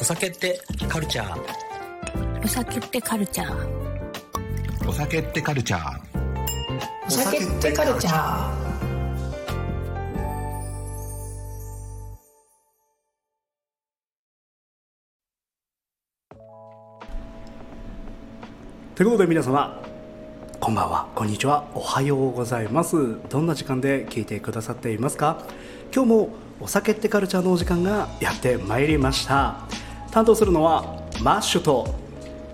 お酒ってカルチャー？お酒ってカルチャー？お酒ってカルチャー。お酒ってカルチャー。ということで皆様こんばんは。こんにちは。おはようございます。どんな時間で聞いてくださっていますか？今日もお酒ってカルチャーのお時間がやってまいりました担当するのはマッシュと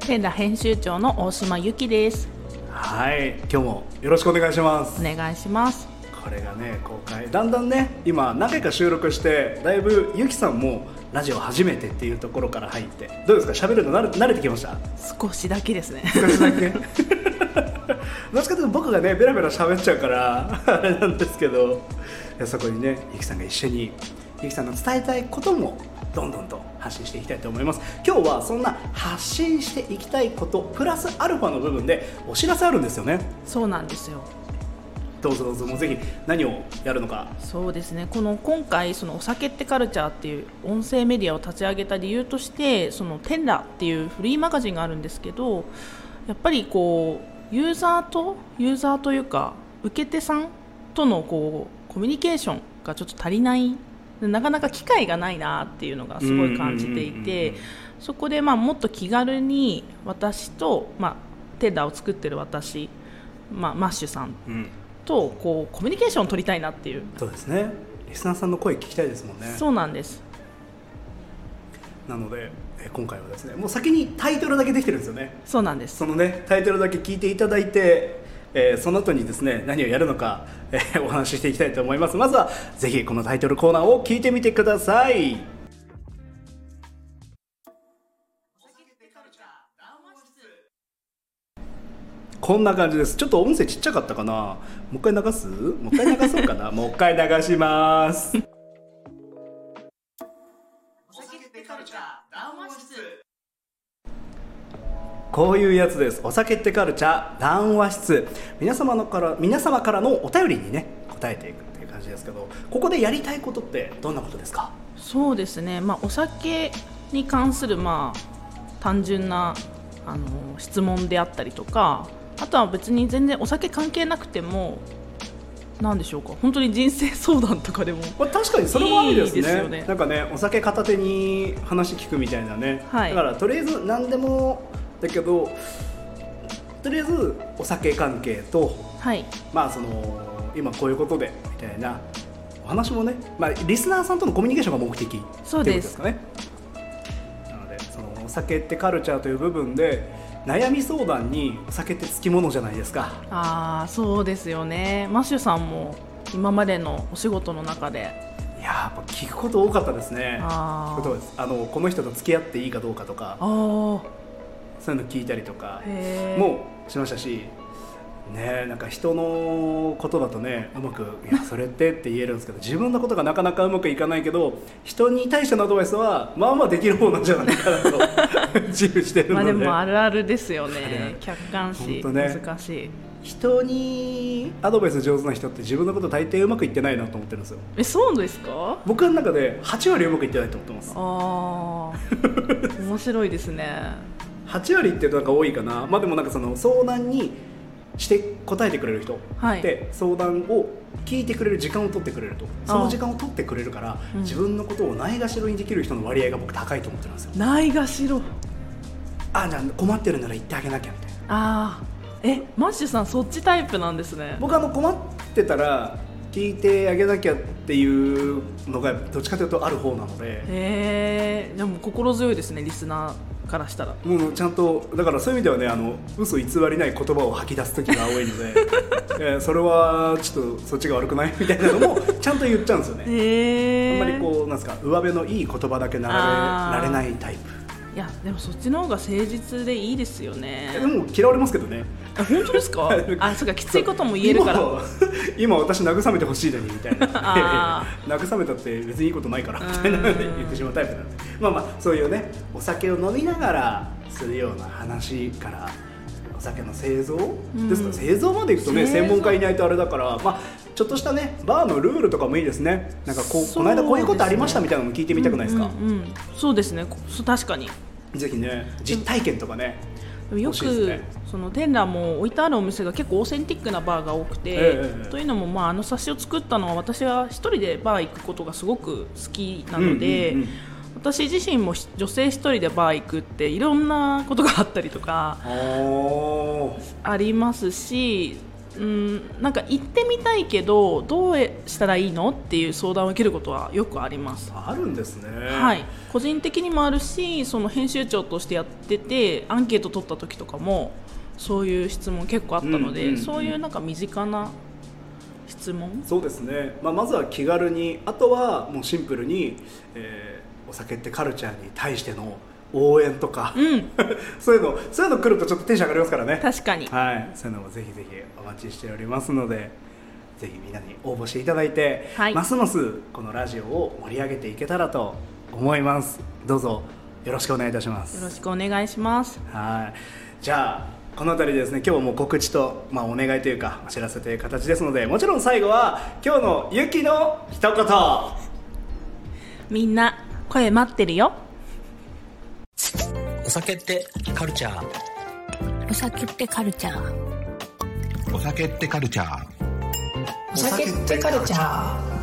ペンダ編集長の大島由紀です。はい今日もよろしくお願いします。お願いします。これがね公開。だんだんね今何回か収録してだいぶゆきさんもラジオ初めてっていうところから入って。どうですか？喋るの慣れ慣れてきました？少しだけですね。少しだけ？どっちかというと僕がねベラベラ喋っちゃうからあれなんですけど。そこにねゆきさんが一緒にゆきさんの伝えたいこともどんどんと発信していきたいと思います。今日はそんな発信していきたいことプラスアルファの部分でお知らせあるんですよね。そうなんですよ。どうぞどうぞもうぜひ何をやるのか。そうですね。この今回そのお酒ってカルチャーっていう音声メディアを立ち上げた理由としてそのテンラっていうフリーマガジンがあるんですけどやっぱりこうユーザーとユーザーというか受け手さんとのこうコミュニケーションがちょっと足りないなかなか機会がないなっていうのがすごい感じていてそこでまあもっと気軽に私と、まあ、テンダーを作ってる私、まあ、マッシュさん。とこうコミュニケーションを取りたいなっていう。そうですね。リスナーさんの声聞きたいですもんね。そうなんです。なのでえ今回はですねもう先にタイトルだけできてるんですよね。そうなんです。そのねタイトルだけ聞いていただいて、えーその後にですね何をやるのか、えーお話ししていきたいと思います。まずはぜひこのタイトルコーナーを聞いてみてください。こんな感じです。ちょっと音声ちっちゃかったかな？もう一回流す？もう一回流そうかな？もう一回流しますこういうやつです。お酒ってカルチャー談話室。皆様のから皆様からのお便りにね答えていくっていう感じですけどここでやりたいことってどんなことですか？そうですね、まあ、お酒に関する、まあ、単純なあの質問であったりとかあとは別に全然お酒関係なくても何でしょうか。本当に人生相談とかでもまあ、確かにそれもありですね。いいですよね。なんかねお酒片手に話聞くみたいなね、はい。だからとりあえず何でもだけどとりあえずお酒関係とはい。まあその今こういうことでみたいなお話もね、まあ、リスナーさんとのコミュニケーションが目的そうですかね。なのでそのお酒ってカルチャーという部分で悩み相談にお酒ってつきものじゃないですか。ああそうですよね。マッシュさんも今までのお仕事の中で。いやーやっぱ聞くこと多かったですね。あのこの人と付き合っていいかどうかとか。ああそういうの聞いたりとかもしましたしねなんか人のことだとねうまく「いや それって」って言えるんですけど自分のことがなかなかうまくいかないけど人に対してのアドバイスはまあまあできる方なんじゃないかなと 自負してるので,、まあでもあるあるですよね。客観視、ね。難しい。人にアドバイス上手な人って自分のこと大抵うまくいってないなと思ってるんですよ。えそうですか？僕の中で8割うまくいってないと思ってます。ああ 面白いですね8割っていうとなんか多いかな。まあでもなんかその相談にして答えてくれる人、はい。で相談を聞いてくれる時間を取ってくれると。その時間を取ってくれるからうん。自分のことをないがしろにできる人の割合が僕高いと思ってるんですよ。ないがしろ。あじゃあ困ってるなら言ってあげなきゃみたいな。ああ。えマッシュさんそっちタイプなんですね。僕あの困ってたら聞いてあげなきゃっていうのがどっちかというとある方なのでへえでも心強いですねリスナーからしたら。もうちゃんとだからそういう意味ではねあの嘘偽りない言葉を吐き出す時が多いので えーそれはちょっとそっちが悪くないみたいなのもちゃんと言っちゃうんですよね。へえあんまりこうなんですか上辺のいい言葉だけなあーられられないタイプいやでもそっちの方が誠実でいいですよね。えでも嫌われますけどね。あ本当ですか？あそうかきついことも言えるから。今今私慰めてほしいのにみたいな。あ 慰めたって別にいいことないからみたいなので言ってしまうタイプなんで。まあまあそういうねお酒を飲みながらするような話からお酒の製造？ですか、うん製造までいくとね専門家いないとあれだからまあちょっとしたねバーのルールとかもいいですね。なんかこうこの間こういうことありましたみたいなのも聞いてみたくないですか、うんうんうん。そうですね。確かにぜひね実体験とかねよく、ね。そのテンラーも置いてあるお店が結構オーセンティックなバーが多くて、えというのも、まあ、あの冊子を作ったのは私は一人でバー行くことがすごく好きなので、うんうんうん。私自身もし女性一人でバー行くっていろんなことがあったりとかありますしうんなんか行ってみたいけどどうしたらいいのっていう相談を受けることはよくあります。あるんですね。はい、個人的にもあるしその編集長としてやっててアンケート取った時とかもそういう質問結構あったので、うんうんうんそういうなんか身近な質問？そうですね、まあ、まずは気軽にあとはもうシンプルに、えーお酒ってカルチャーに対しての応援とか、うん。そういうのそういうの来るとちょっとテンション上がりますからね。確かに。はい。そういうのもぜひぜひお待ちしておりますのでぜひみんなに応募していただいて、はい。ますますこのラジオを盛り上げていけたらと思います。どうぞよろしくお願いいたします。よろしくお願いします。はい。じゃあこの辺りでですね今日も告知と、まあ、お願いというかお知らせという形ですのでもちろん最後は今日のゆきの一言。みんな声待ってるよお酒ってカルチャー？お酒ってカルチャー？お酒ってカルチャー。お酒ってカルチャー